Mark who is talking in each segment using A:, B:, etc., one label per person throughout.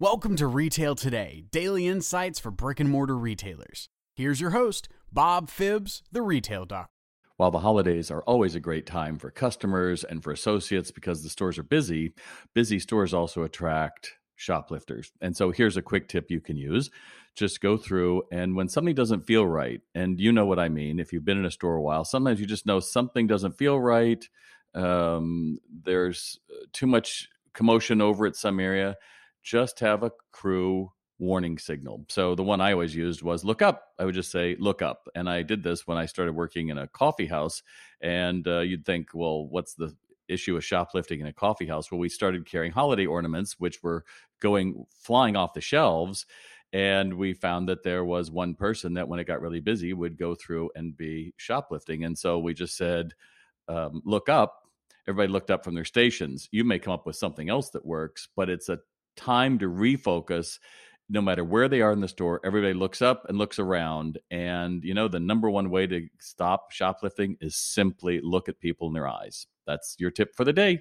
A: Welcome to Retail Today, daily insights for brick and mortar retailers. Here's your host, Bob Phibbs, the Retail Doc.
B: While the holidays are always a great time for customers and for associates because the stores are busy, busy stores also attract shoplifters. And so here's a quick tip you can use. Just go through, and when something doesn't feel right, and you know what I mean, if you've been in a store a while, sometimes you just know something doesn't feel right. Um, there's uh, too much commotion over at some area. Just have a crew warning signal. So the one I always used was look up. I would just say look up. And I did this when I started working in a coffee house. And uh, you'd think, well, what's the issue of shoplifting in a coffee house? Well, we started carrying holiday ornaments, which were going flying off the shelves. And we found that there was one person that, when it got really busy, would go through and be shoplifting. And so we just said, um, look up. Everybody looked up from their stations. You may come up with something else that works, but it's a time to refocus no matter where they are in the store, everybody looks up and looks around. And, you know, the number one way to stop shoplifting is simply look at people in their eyes. That's your tip for the day.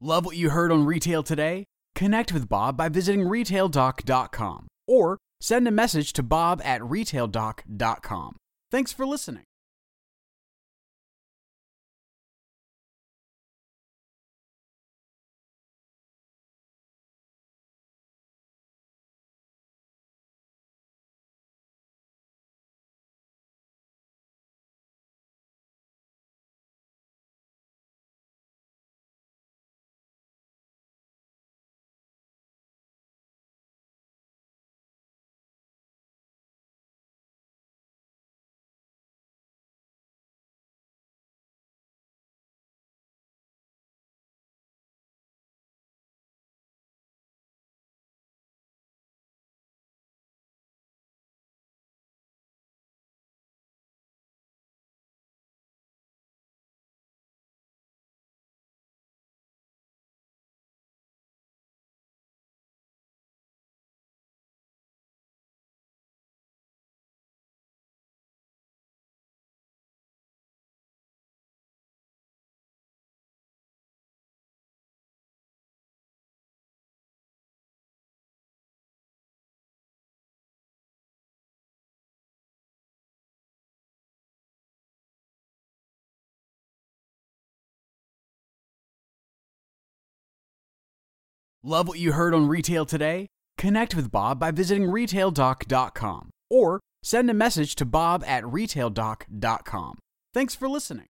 A: Love what you heard on Retail Today? Connect with Bob by visiting retaildoc.com or send a message to bob at retaildoc.com. Thanks for listening. Love what you heard on Retail Today? Connect with Bob by visiting retaildoc.com or send a message to bob at retaildoc.com. Thanks for listening.